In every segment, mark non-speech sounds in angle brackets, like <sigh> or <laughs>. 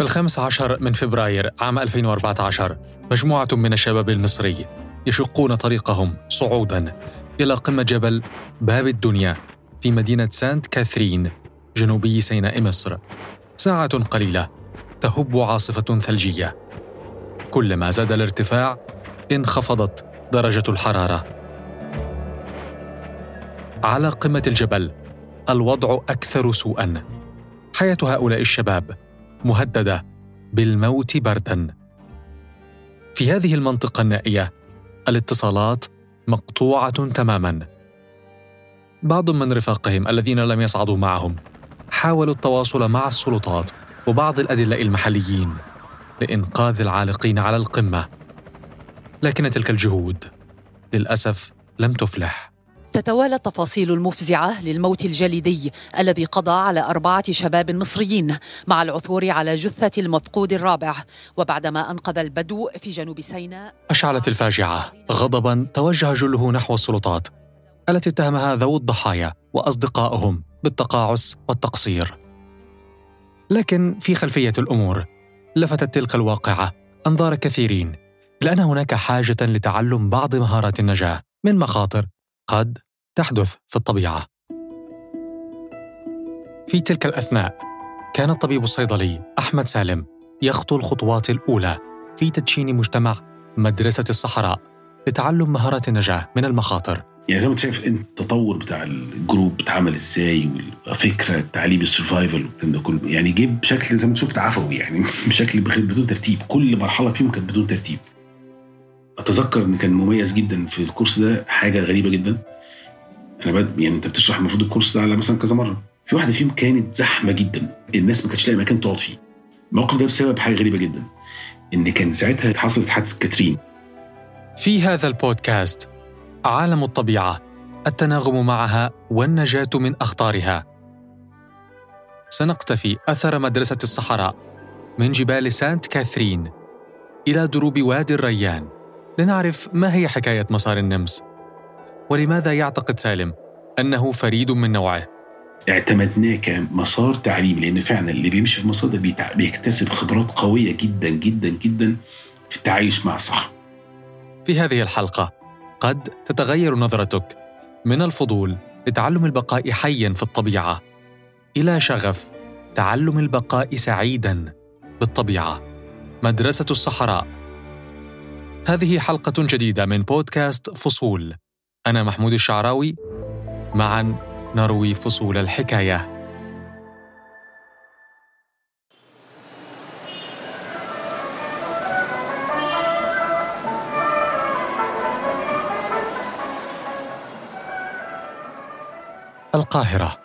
في الخامس عشر من فبراير عام 2014 مجموعة من الشباب المصري يشقون طريقهم صعودا إلى قمة جبل باب الدنيا في مدينة سانت كاثرين جنوبي سيناء مصر. ساعة قليلة تهب عاصفة ثلجية. كلما زاد الارتفاع انخفضت درجة الحرارة. على قمة الجبل الوضع أكثر سوءا. حياة هؤلاء الشباب مهددة بالموت بردا. في هذه المنطقة النائية الاتصالات مقطوعة تماما. بعض من رفاقهم الذين لم يصعدوا معهم حاولوا التواصل مع السلطات وبعض الأدلاء المحليين لإنقاذ العالقين على القمة. لكن تلك الجهود للأسف لم تفلح. تتوالى التفاصيل المفزعة للموت الجليدي الذي قضى على أربعة شباب مصريين مع العثور على جثة المفقود الرابع. وبعدما أنقذ البدو في جنوب سيناء. أشعلت الفاجعة غضبا توجه جله نحو السلطات التي اتهمها ذوو الضحايا وأصدقائهم بالتقاعس والتقصير. لكن في خلفية الأمور لفتت تلك الواقعة أنظار كثيرين إلى أن هناك حاجة لتعلم بعض مهارات النجاة من مخاطر قد تحدث في الطبيعة. في تلك الأثناء كان الطبيب الصيدلي أحمد سالم يخطو الخطوات الأولى في تدشين مجتمع مدرسة الصحراء لتعلم مهارات النجاة من المخاطر. يعني زي ما انت شايف أنت التطور بتاع ال group اتعمل إزاي والفكرة تعليم ال survival والكلام ده كله. يعني جه بشكل زي ما أنت شفت عفوي يعني <laughs> بشكل بدون ترتيب. كل مرحلة فيهم كانت بدون ترتيب. أتذكر إن كان مميز جدا في الكورس ده حاجة غريبة جدا. أنا بد يعني أنت بتشرح المفروض الكورس ده على مثلا كذا مرة. في واحدة فيهم كانت زحمة جدا. الناس ما كانتش لاقي مكان تقعد فيه. الموقف ده بسبب حاجة غريبة جدا. إن كان ساعتها حصلت حادثة كاترين. في هذا البودكاست عالم الطبيعة التناغم معها والنجاة من أخطارها. سنقتفي أثر مدرسة الصحراء من جبال سانت كاثرين إلى دروب وادي الريان. لنعرف ما هي حكاية مسار النمس ولماذا يعتقد سالم أنه فريد من نوعه؟ اعتمدناه كمسار تعليمي لأن فعلا اللي بيمشي في المسار ده بيكتسب خبرات قوية جدا جدا جدا في التعايش مع الصحراء في هذه الحلقة قد تتغير نظرتك من الفضول لتعلم البقاء حيا في الطبيعة إلى شغف تعلم البقاء سعيدا بالطبيعة. مدرسة الصحراء هذه حلقة جديدة من بودكاست فصول. أنا محمود الشعراوي. معا نروي فصول الحكاية. القاهرة.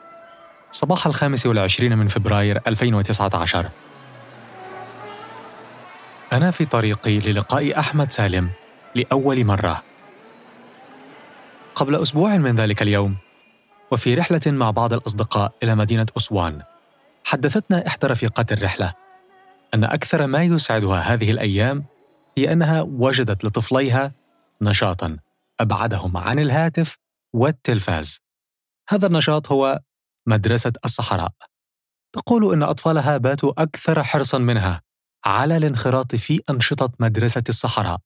صباح الخامس والعشرين من فبراير 2019 أنا في طريقي للقاء أحمد سالم لأول مرة. قبل أسبوع من ذلك اليوم وفي رحلة مع بعض الأصدقاء إلى مدينة أسوان حدثتنا إحدى رفيقات الرحلة. أن أكثر ما يسعدها هذه الأيام هي أنها وجدت لطفليها نشاطا أبعدهم عن الهاتف والتلفاز. هذا النشاط هو مدرسة الصحراء. تقول إن أطفالها باتوا أكثر حرصا منها. على الانخراط في أنشطة مدرسة الصحراء.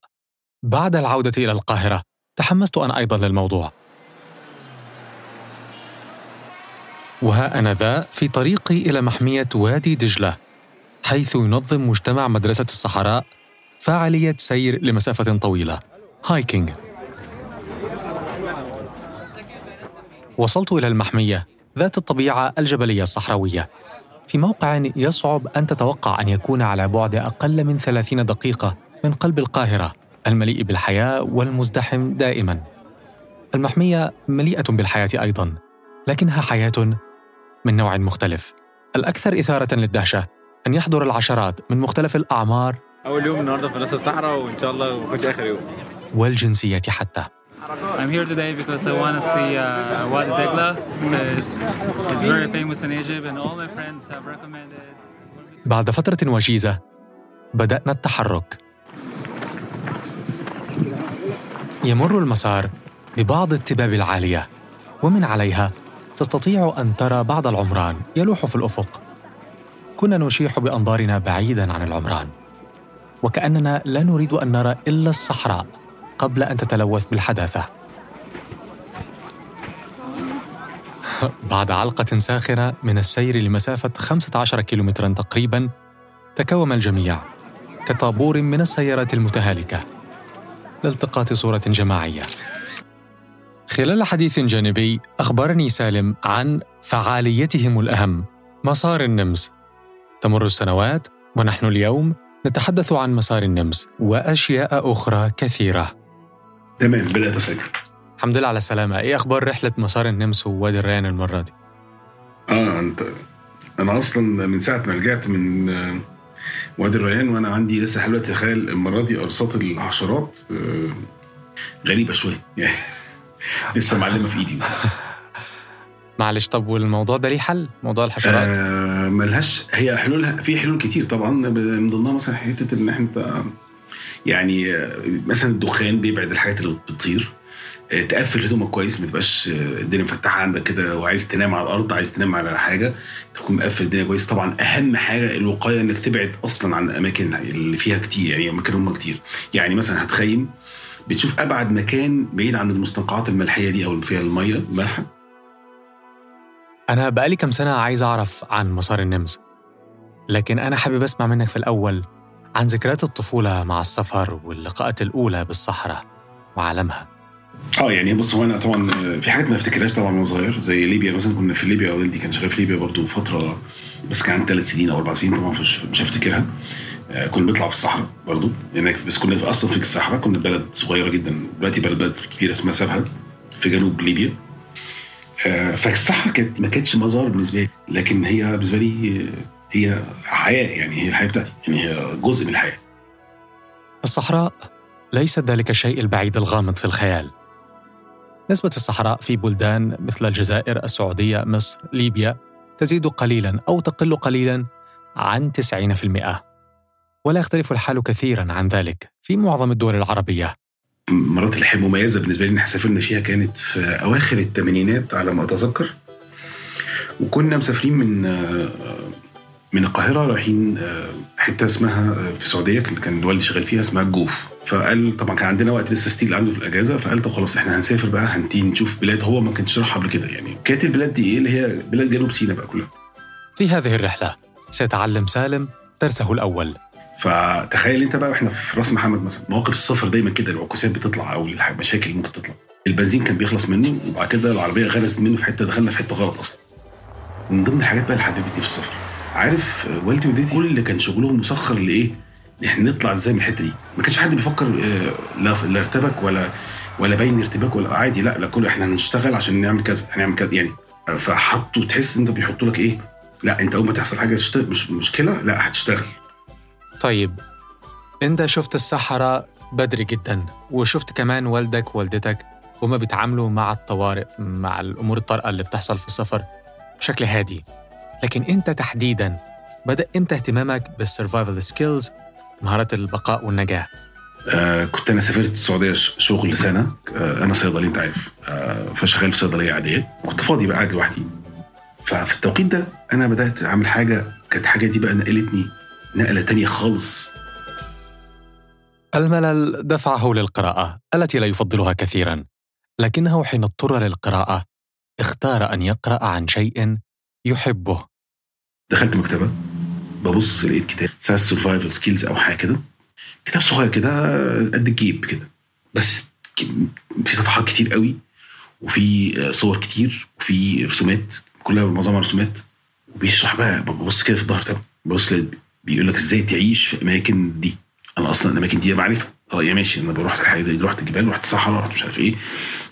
بعد العودة إلى القاهرة، تحمست أنا أيضا للموضوع. وها أنا ذا في طريقي إلى محمية وادي دجلة، حيث ينظم مجتمع مدرسة الصحراء فعالية سير لمسافة طويلة، هايكينج. وصلت إلى المحمية ذات الطبيعة الجبلية الصحراوية في موقع يصعب أن تتوقع أن يكون على بعد أقل من 30 دقيقة من قلب القاهرة المليء بالحياة والمزدحم دائما. المحمية مليئة بالحياة أيضا لكنها حياة من نوع مختلف. الأكثر إثارة للدهشة أن يحضر العشرات من مختلف الأعمار أول يوم النهاردة في نص الصحراء وإن شاء الله ما آخر يوم. والجنسية حتى. I'm here today because I want to see uh, Wadi Degla because it's very famous in Egypt and all my friends have recommended. بعد فترة وجيزة بدأنا التحرك. يمر المسار ببعض التباب العالية ومن عليها تستطيع أن ترى بعض العمران يلوح في الأفق. كنا نشيح بأنظارنا بعيدا عن العمران وكأننا لا نريد أن نرى إلا الصحراء قبل أن تتلوث بالحداثة. بعد علقة ساخنه من السير لمسافة 15 كيلومترا تقريبا تكوم الجميع كطابور من السيارات المتهالكة لالتقاط صورة جماعية. خلال حديث جانبي أخبرني سالم عن فعاليتهم الأهم مسار النمس. تمر السنوات ونحن اليوم نتحدث عن مسار النمس وأشياء أخرى كثيرة. تمام بدات اسجل الحمد لله على السلامه إيه أخبار رحلة مسار النمس ووادي الريان المرة دي؟ آه أنت أنا أصلا من ساعة ما رجعت من آه، وادي الريان وأنا عندي لسه حلوة تخيل المرة دي ارصات الحشرات آه، غريبة شوية. يعني <laughs> لسه معلمة في إيدي. <laughs> معلش طب والموضوع ده ليه حل؟ موضوع الحشرات؟ آه ملهاش هي حلولها في حلول كتير طبعا من ضمنها مثلا حتة إن إحنا يعني آه، مثلا الدخان بيبعد الحاجات اللي بتطير آه، تقفل هدومك كويس ما تبقاش آه، الدنيا مفتحة عندك كده وعايز تنام على الأرض عايز تنام على حاجة تكون مقفل الدنيا كويس. طبعا أهم حاجة الوقاية إنك تبعد أصلا عن الأماكن اللي فيها كتير يعني اماكن هم كتير. يعني مثلا هتخيم بتشوف أبعد مكان بعيد عن المستنقعات الملحية دي أو اللي فيها المية المالحه أنا بقالي كم سنة عايز أعرف عن مسار النمس لكن أنا حابب أسمع منك في الأول عن ذكريات الطفولة مع السفر واللقاءات الأولى بالصحراء وعالمها. آه يعني بص هو أنا طبعا آه، في حاجات ما افتكرهاش طبعا وأنا صغير زي ليبيا مثلا. كنا في ليبيا والدي كان شغال في ليبيا برضو فترة بس كان عندي ثلاث سنين أو أربع سنين طبعا مش هفتكرها. آه، كنا بنطلع في الصحراء برضو هناك بس كنا في أصلا في الصحراء كنا بلد صغيرة جدا. دلوقتي بلد بلد كبيرة اسمها سبها في جنوب ليبيا. آه، فالصحراء كانت ما كانتش مزار بالنسبة لي لكن هي بالنسبة لي هي حياة يعني هي الحياة بتاعتي يعني هي جزء من الحياة. الصحراء ليست ذلك الشيء البعيد الغامض في الخيال. نسبة الصحراء في بلدان مثل الجزائر، السعودية، مصر، ليبيا تزيد قليلا أو تقل قليلا عن 90% ولا يختلف الحال كثيرا عن ذلك في معظم الدول العربية. مرات الحياة المميزه بالنسبة لي إن إحنا سافرنا فيها كانت في أواخر الثمانينات على ما أتذكر. وكنا مسافرين من آه، من القاهرة رايحين آه، حتة اسمها آه، في السعودية كان والدي شغال فيها اسمها الجوف فقال طبعا كان عندنا وقت لسه still عنده في الأجازة فقال طب خلاص إحنا هنسافر بقى هنبتدي نشوف بلاد هو ما كانش راحها قبل كده. يعني كانت البلاد دي إيه؟ اللي هي بلاد جنوب سيناء بقى كلها. في هذه الرحلة سيتعلم سالم درسه الأول. فتخيل أنت بقى وإحنا في راس محمد مثلا مواقف السفر دايما كده العكوسات بتطلع أو المشاكل ممكن تطلع. البنزين كان بيخلص منه وبعد كده العربية غرزت منه في حتة دخلنا في حتة غلط أصلا. من ضمن الحاجات بقى اللي حببتني في السفر عارف والدي ووالدتي كل اللي كان شغلهم مسخر لإيه؟ ان إحنا نطلع إزاي من الحتة دي؟ ما كانش حد بيفكر آه، لا لا ارتبك ولا ولا باين ارتباك ولا عادي لا لا كل إحنا هنشتغل عشان نعمل كذا هنعمل كذا يعني. فحطوا تحس انت بيحطوا لك إيه؟ لا إنت أول ما تحصل حاجة تشتغل مش مشكلة لا هتشتغل. طيب أنت شفت الصحراء بدري جدا وشفت كمان والدك ووالدتك هما بيتعاملوا مع الطوارئ مع الأمور الطارئة اللي بتحصل في السفر بشكل هادي. لكن انت تحديدا بدأ إمتى اهتمامك بال survival skills مهارات البقاء والنجاه آه كنت أنا سافرت السعودية شغل سنة. آه أنا صيدلي أنت عارف. آه فشغال في صيدلية عادية. كنت فاضي بقى قاعد لوحدي. ففي التوقيت ده أنا بدأت أعمل حاجة. كانت حاجة دي بقى نقلتني نقلة تانية خالص. الملل دفعه للقراءة التي لا يفضلها كثيرا. لكنه حين اضطر للقراءة اختار أن يقرأ عن شيء يحبه. دخلت مكتبة ببص لقيت كتاب SAS survival skills أو حاجة كده. كتاب صغير كده قد الجيب كده. بس في صفحات كتير قوي وفي صور كتير وفي رسومات كلها معظمها رسومات. وبيشرح بقى ببص كده في الظهر بتاعه ببص بيقول لك إزاي تعيش في أماكن دي. أنا أصلا الأماكن دي معرفه آه يا ماشي أنا بروح الحاجة دي رحت جبال رحت صحراء رحت مش عارف إيه.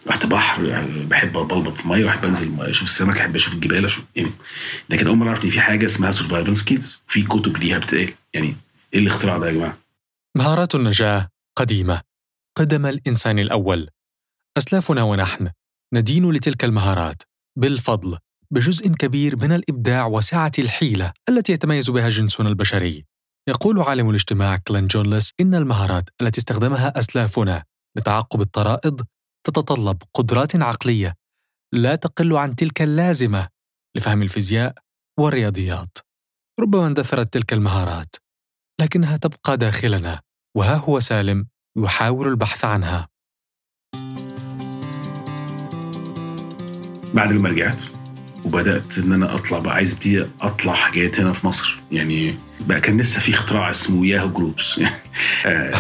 رحت بحر يعني بحب بلبط في ميه بحب انزل المية، أشوف السمك احب أشوف الجبال أشوف يعني لكن أول مرة أعرف إن في حاجة اسمها survival skills في كتب ليها بتقال يعني إيه الاختراع ده يا جماعة؟ مهارات النجاة قديمة. قدم الإنسان الأول. أسلافنا ونحن ندين لتلك المهارات. بالفضل بجزء كبير من الإبداع وسعة الحيلة التي يتميز بها جنسنا البشري. يقول عالم الاجتماع كلين جونلس إن المهارات التي استخدمها أسلافنا لتعقب الطرائد تتطلب قدرات عقلية لا تقل عن تلك اللازمة لفهم الفيزياء والرياضيات. ربما اندثرت تلك المهارات لكنها تبقى داخلنا وها هو سالم يحاول البحث عنها. بعد ما رجعت وبدأت إن أنا أطلع بقى عايز ابتدي أطلع حاجات هنا في مصر. يعني بقى كان لسه في اختراع اسمه Yahoo Groups يعني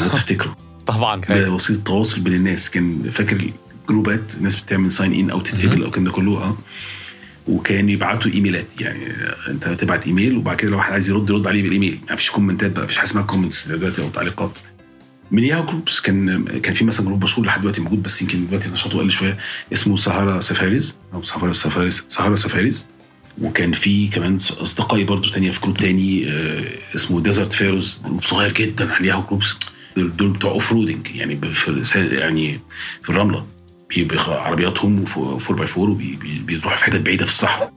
لو تفتكروا. طبعا ده وسيله تواصل بين الناس. كان فاكر جروبات الناس بتعمل sign in أو تتقبل أو الكلام ده كله آه وكان يبعتوا إيميلات. يعني أنت تبعت إيميل وبعد كده لو واحد عايز يرد يرد عليه بالإيميل. ما فيش كومنتات بقى مفيش حاجة اسمها comments دلوقتي أو تعليقات. من Yahoo Groups كان كان في مثلا group مشهور لحد دلوقتي موجود بس يمكن دلوقتي نشاطه قل شوية. اسمه Sahara Safaris أو Sahara Safaris Sahara Safaris وكان في كمان أصدقائي برضو تانية في group تاني آه اسمه Desert فيروز group صغير جدا على Yahoo Groups دول, بتوع off-roading يعني في يعني في الرملة. عربياتهم 4 by 4 وبيروحوا في حتت بعيدة في الصحراء.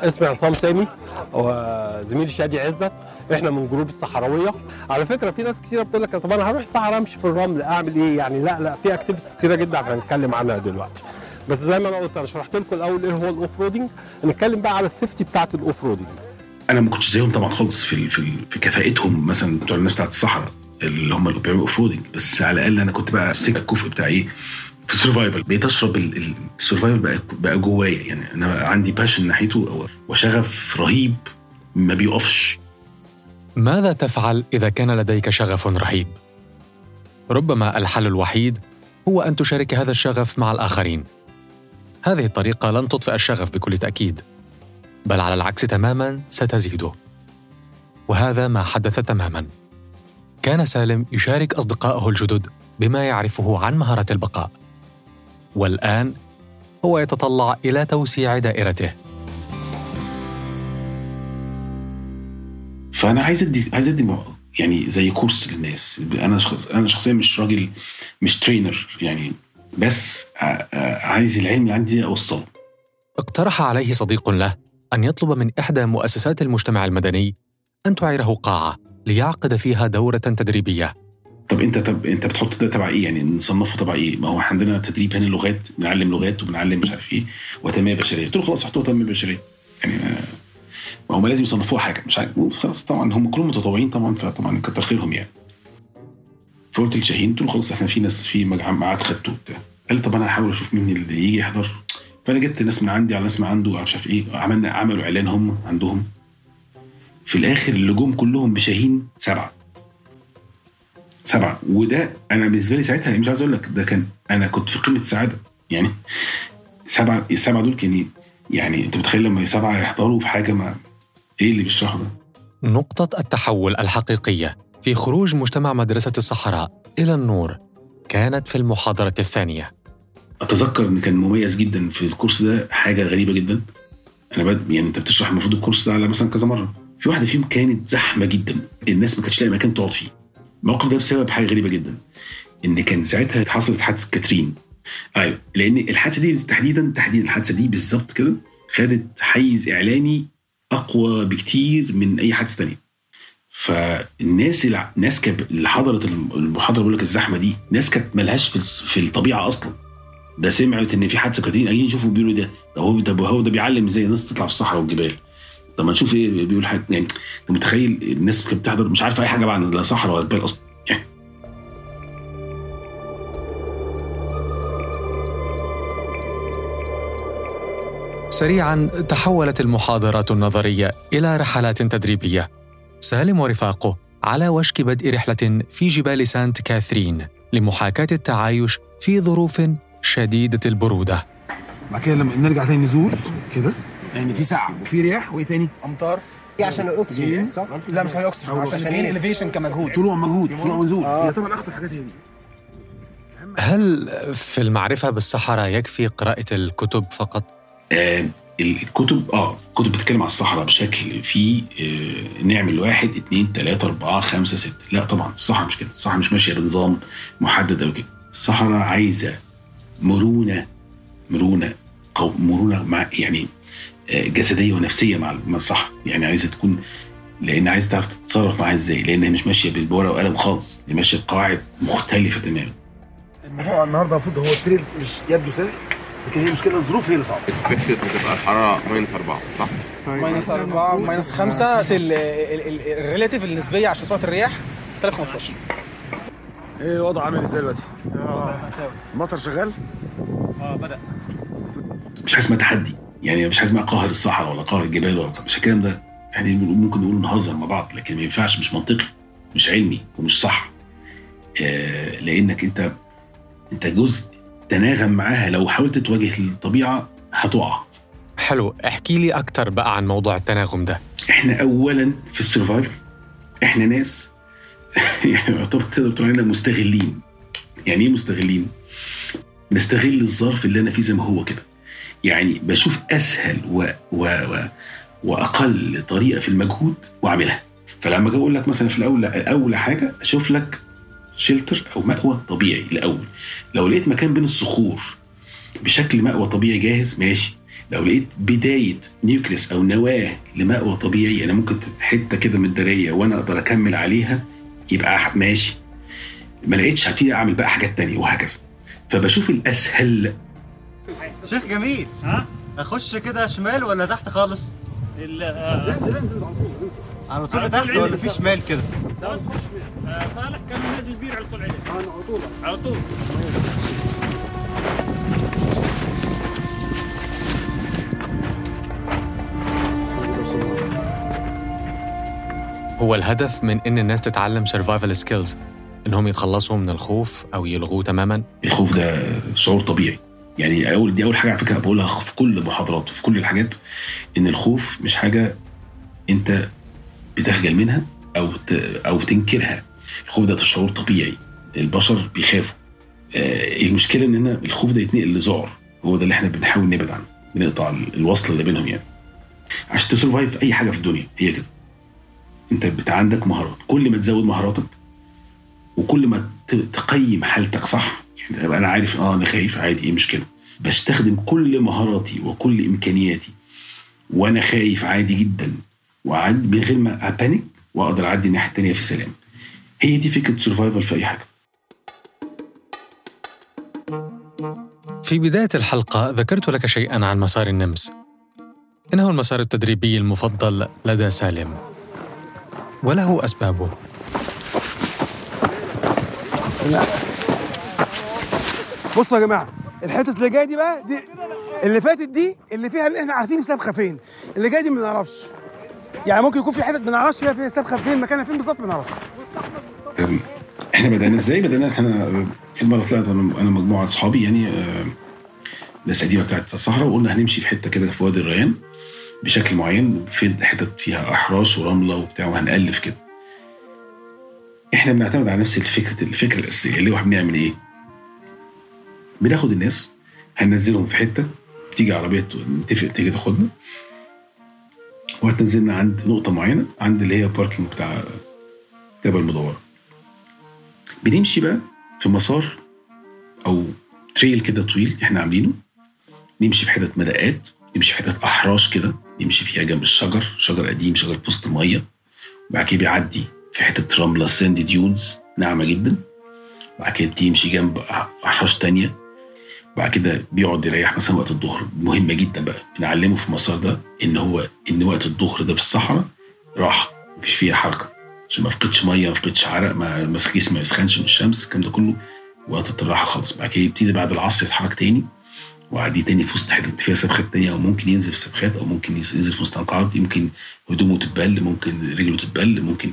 اسمي عصام سامي وزميلي شادي عزت. إحنا من group الصحراويه على فكرة في ناس كثيره بتقول لك طب أنا هروح الصحراء أمشي في الرمل أعمل إيه؟ يعني لا لا في activities كثيره جدا هنتكلم عنها دلوقتي. بس زي ما أنا قلت أنا شرحت لكم الأول إيه هو ال off-roading هنتكلم بقى على ال safety بتاعة ال off-roading أنا ما كنتش زيهم طبعا خالص في في, في كفاءتهم مثلا بتوع الناس بتاعت الصحراء. اللي هم اللي بيعملوا off-roading بس على الأقل أنا كنت بقى أمسك الكفء بتاع إيه؟ في ال survival بقيت أشرب ال survival بقى بقى جوايا. يعني أنا عندي passion ناحيته وشغف رهيب ما بيقفش. ماذا تفعل إذا كان لديك شغف رهيب؟ ربما الحل الوحيد هو أن تشارك هذا الشغف مع الآخرين. هذه الطريقة لن تطفئ الشغف بكل تأكيد بل على العكس تماما ستزيده. وهذا ما حدث تماما. كان سالم يشارك أصدقائه الجدد بما يعرفه عن مهارة البقاء. والآن هو يتطلع إلى توسيع دائرته. فأنا عايز أدي عايز أدي يعني زي كورس للناس. أنا شخص أنا شخصيا مش راجل مش ترينر يعني. بس عايز العلم اللي عندي أوصله. اقترح عليه صديق له أن يطلب من إحدى مؤسسات المجتمع المدني أن تعيره قاعة. ليعقد فيها دورة تدريبية. طب انت طب انت بتحط ده تبع إيه؟ يعني نصنفه تبع إيه؟ ما هو عندنا تدريب هنا لغات بنعلم لغات وبنعلم مش عارف إيه وتنمية بشرية. قلت له خلاص حطوها تنمية بشرية. يعني ما هم لازم يصنفوها حاجة مش عارف. خلاص طبعا هم كلهم متطوعين طبعا فطبعا كتر خيرهم يعني. فقلت لشاهين قلت له خلاص إحنا في ناس في ميعاد خدته وبتاع. قال لي طب أنا هحاول أشوف مين اللي يجي يحضر. فانا جبت ناس من عندي على ناس من عنده مش عارف إيه عملنا عملوا إعلان هم عندهم. في الآخر اللي جم كلهم بشاهين سبعة. سبعة. وده أنا بالنسبة لي ساعتها مش عايز أقول لك ده كان أنا كنت في قمة السعاده يعني سبعة السبعه دول كان يعني أنت متخيل لما سبعة يحضروا في حاجة ما إيه اللي بيشرحه ده؟ نقطة التحول الحقيقية في خروج مجتمع مدرسة الصحراء إلى النور كانت في المحاضرة الثانية. أتذكر إن كان مميز جدا في الكورس ده حاجة غريبة جدا. أنا بد... يعني أنت بتشرح المفروض الكورس ده على مثلا كذا مرة. في واحدة فيهم كانت زحمة جدا. الناس ما كانتش لاقي مكان تقعد فيه. الموقف ده بسبب حاجة غريبة جدا. إن كان ساعتها حصلت حادثة كاترين. أيوه. لأن الحادثة دي تحديدا تحديدا الحادثة دي بالظبط كده خدت حيز إعلامي أقوى بكتير من أي حادثة ثانية فالناس اللي الناس اللي حضرت المحاضرة بقول لك الزحمة دي ناس كانت ملهاش في في الطبيعة أصلا. ده سمعت إن في حادثة كاترين قاعدين يشوفوا بيقولوا ده؟ ده هو ده هو ده بيعلم إزاي الناس تطلع في الصحراء والجبال. طب ما نشوف إيه بيقول حاجة يعني أنت متخيل الناس كانت بتحضر؟ مش عارفه أي حاجة بقى عن لا صحراء ولا جبال أصلا يعني. سريعا تحولت المحاضرات النظرية إلى رحلات تدريبية. سالم ورفاقه على وشك بدء رحلة في جبال سانت كاثرين لمحاكاة التعايش في ظروف شديدة البرودة. بعد كده لما نرجع تاني نزول كده؟ يعني في سقعه وفي رياح وإيه تاني؟ أمطار. دي عشان الأكسجين صح؟ لا مش عشان الأكسجين عشان عشان الإليفيشن كمجهود. طلوع مجهود طلوع ونزول هي طبعا أخطر حاجات هي دي هل في المعرفة بالصحراء يكفي قراءة الكتب فقط؟ آه الكتب آه كتب بتتكلم على الصحراء بشكل في آه نعمل واحد اثنين ثلاثة أربعة خمسة ستة. لا طبعا الصحراء مش كده. الصحراء مش ماشية بنظام محدد أو كده. الصحراء عايزة مرونة مرونة قو مرونة مع يعني آه جسدية ونفسية مع مع الصحراء يعني عايزة تكون لأن عايزة تعرف تتصرف معاها إزاي. لأن هي مش ماشية بالبورة وقلم خالص. دي ماشية بقواعد مختلفة تماما. هو النهارده المفروض هو التريل مش يبدو سهل لكن هي المشكلة الظروف هي اللي صعبة. expected بتبقى الحرارة minus 4 صح؟ minus 4 minus 5 ال relative النسبية عشان سرعة الرياح سالب 15 إيه الوضع عامل إزاي دلوقتي؟ المطر شغال؟ آه بدأ. مش اسمها تحدي. يعني مش حاجة اسمها قاهر الصحراء ولا قاهر الجبال ولا مش الكلام ده. يعني ممكن نقول نهزر مع بعض لكن ما ينفعش مش منطقي مش علمي ومش صح. آه لأنك أنت أنت جزء تناغم معاها. لو حاولت تواجه الطبيعة هتقع. حلو. احكي لي أكثر بقى عن موضوع التناغم ده. إحنا اولا في السرفايف إحنا ناس <laughs> يعني يعتبر تقدر تقول علينا مستغلين. يعني إيه مستغلين؟ نستغل الظرف اللي أنا فيه زي ما هو كده. يعني بشوف أسهل و... و... و... وأقل طريقة في المجهود وأعملها. فلما أجي أقول لك مثلا في الأول أول حاجة أشوف لك شيلتر أو مأوى طبيعي الأول. لو لقيت مكان بين الصخور بشكل مأوى طبيعي جاهز ماشي. لو لقيت بداية نيوكليس أو نواه لمأوى طبيعي أنا ممكن حتة كده من الداريه وأنا أقدر أكمل عليها يبقى ماشي. ما لقيتش هبتدي أعمل بقى حاجات تانية وهكذا. فبشوف الأسهل شيخ جميل. ها؟ أخش كده شمال ولا تحت خالص؟ انزل انزل على طول انزل. على طول تحت ولا في شمال كده؟ صالح كان نازل بير على طول عليه على طول. على طول. هو الهدف من إن الناس تتعلم survival skills إنهم يتخلصوا من الخوف أو يلغوه تماما؟ الخوف ده شعور طبيعي. يعني اول دي أول حاجة على فكرة بقولها في كل المحاضرات وفي كل الحاجات إن الخوف مش حاجة أنت بتخجل منها أو. أو تنكرها. الخوف ده شعور طبيعي. البشر بيخافوا. آه المشكلة اننا الخوف ده يتنقل لذعر هو ده اللي إحنا بنحاول نبعد عنه. بنقطع ال- الوصل اللي بينهم يعني. عشان تسرفايف أي حاجة في الدنيا. هي كده. أنت بت عندك مهارات. كل ما تزود مهاراتك وكل ما تقيم حالتك صح؟ يعني أنا عارف آه أنا خايف عادي إيه مشكله بستخدم كل مهاراتي وكل إمكانياتي وأنا خايف عادي جدا وعاد من غير ما أبانيك وأقدر أعدي الناحية الثانية في سلام. هي دي فكرة سرفايفل في أي حاجة. في بداية الحلقة ذكرت لك شيئا عن مسار النمس. إنه المسار التدريبي المفضل لدى سالم. وله أسبابه. بصوا يا جماعة الحته اللي جاية دي بقى دي اللي فاتت دي اللي فيها اللي إحنا عارفين السبخه فين اللي جاية دي ما نعرفش يعني ممكن يكون في حتت ما نعرفش فيها فيها السبخه فين مكانها فين بالظبط ما نعرفش إحنا بدأنا إزاي؟ بدأنا إحنا في مرة طلعت أنا مجموعة أصحابي يعني آه، ناس قديمة بتاعت الصحراء وقلنا هنمشي في حتة كده في وادي الريان بشكل معين في حتت فيها أحراش ورملة وبتاع وهنألف كده. إحنا بنعتمد على نفس الفكرة الفكرة الأساسية اللي هو بنعمل إيه؟ بناخد الناس هننزلهم في حتة تيجي عربية نتفق تيجي تاخدنا. وهتنزلنا عند نقطة معينة عند اللي هي باركينج بتاع جبل المدورة. بنمشي بقى في مسار أو تريل كده طويل إحنا عاملينه. نمشي في حتت مدقات نمشي في حتت أحراش كده نمشي فيها جنب الشجر شجر قديم شجر في وسط المية. وبعد كده بيعدي في حتت رملة ساندي ديونز ناعمة جدا. بعد كده بتمشي جنب أحراش تانية. بعد كده بيقعد يريح مثلا وقت الظهر. مهمه جدا بقى. بنعلمه في المسار ده إن هو إن وقت الظهر ده في الصحراء راحه مفيش فيها حركة. عشان ما افقدش مية ما افقدش عرق ما جسمي ما يسخنش من الشمس الكلام ده كله. وقت الراحة خالص. بعد كده يبتدي بعد العصر يتحرك تاني. وعادي تاني في وسط حتت فيها سبخات تانية أو ممكن ينزل في سبخات أو ممكن ينزل في مستنقعات يمكن هدومه تتبل ممكن رجله تتبل ممكن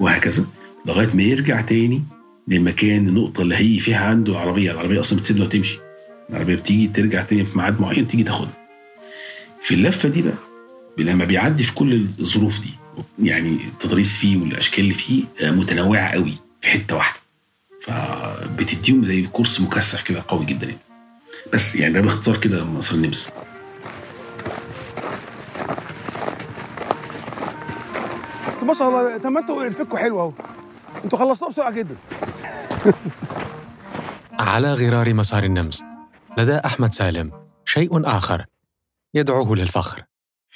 وهكذا. لغاية ما يرجع تاني للمكان النقطة اللي هي فيها عنده العربية. العربية أصلا بتسيبنا وتمشي العربية بتيجي ترجع تاني في ميعاد معين تيجي تاخدها. في اللفة دي بقى لما بيعدي في كل الظروف دي يعني التضاريس فيه والأشكال اللي فيه آه، متنوعة قوي في حتة واحدة. فبتديهم زي كورس مكثف كده قوي جدا يعني. بس يعني ده باختصار كده مسار النمس ما شاء الله طب ما أنتوا الفكوا حلو اهو. أنتوا خلصتوها بسرعة جدا. على غرار مسار النمس. لدى أحمد سالم شيء آخر يدعوه للفخر.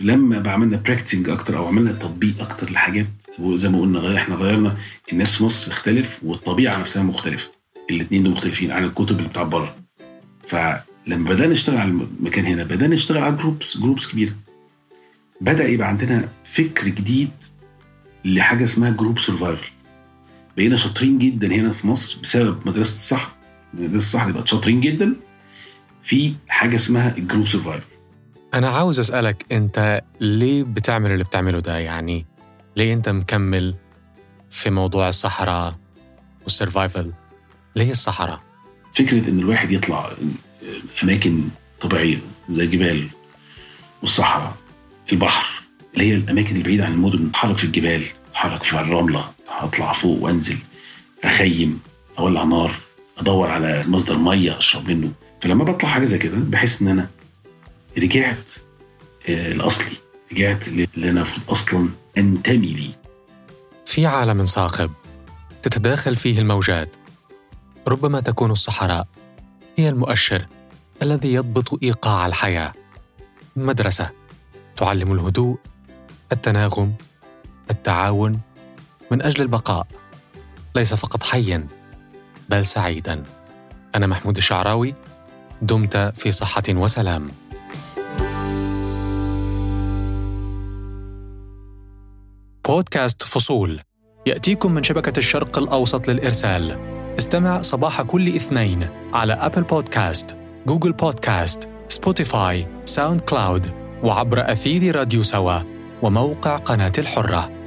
لما عملنا براكتسنج أكتر أو عملنا تطبيق أكتر لحاجات وزي ما قلنا إحنا غيرنا الناس في مصر تختلف والطبيعة نفسها مختلفة. الاثنين دول مختلفين عن الكتب اللي بتاع بره. لما بدأنا نشتغل على المكان هنا بدأنا نشتغل على groups groups كبيرة. بدأ يبقى عندنا فكر جديد لحاجة اسمها group survival بقينا شاطرين جدا هنا في مصر بسبب مدرسة الصحراء مدرسة الصحراء بقت شاطرين جدا في حاجة اسمها ال group survival أنا عاوز أسألك أنت ليه بتعمل اللي بتعمله ده يعني؟ ليه أنت مكمل في موضوع الصحراء والسرفايفل؟ ليه الصحراء؟ فكرة إن الواحد يطلع أماكن طبيعية زي الجبال والصحراء البحر اللي هي الأماكن البعيدة عن المدن اتحرك في الجبال اتحرك في الرملة اطلع فوق وأنزل أخيم أولع نار أدور على مصدر مية أشرب منه فلما بطلع حاجة زي كده بحس إن أنا رجعت آه، الاصلي رجعت اللي أنا أصلا أنتمي ليه. في عالم صاخب تتداخل فيه الموجات. ربما تكون الصحراء هي المؤشر الذي يضبط إيقاع الحياة. مدرسة تعلم الهدوء التناغم التعاون من أجل البقاء. ليس فقط حيا بل سعيدا. أنا محمود الشعراوي دمت في صحة وسلام. بودكاست فصول. يأتيكم من شبكة الشرق الأوسط للإرسال. استمع صباح كل اثنين على أبل بودكاست جوجل بودكاست سبوتيفاي ساوند كلاود وعبر أثير راديو سوا وموقع قناة الحرة.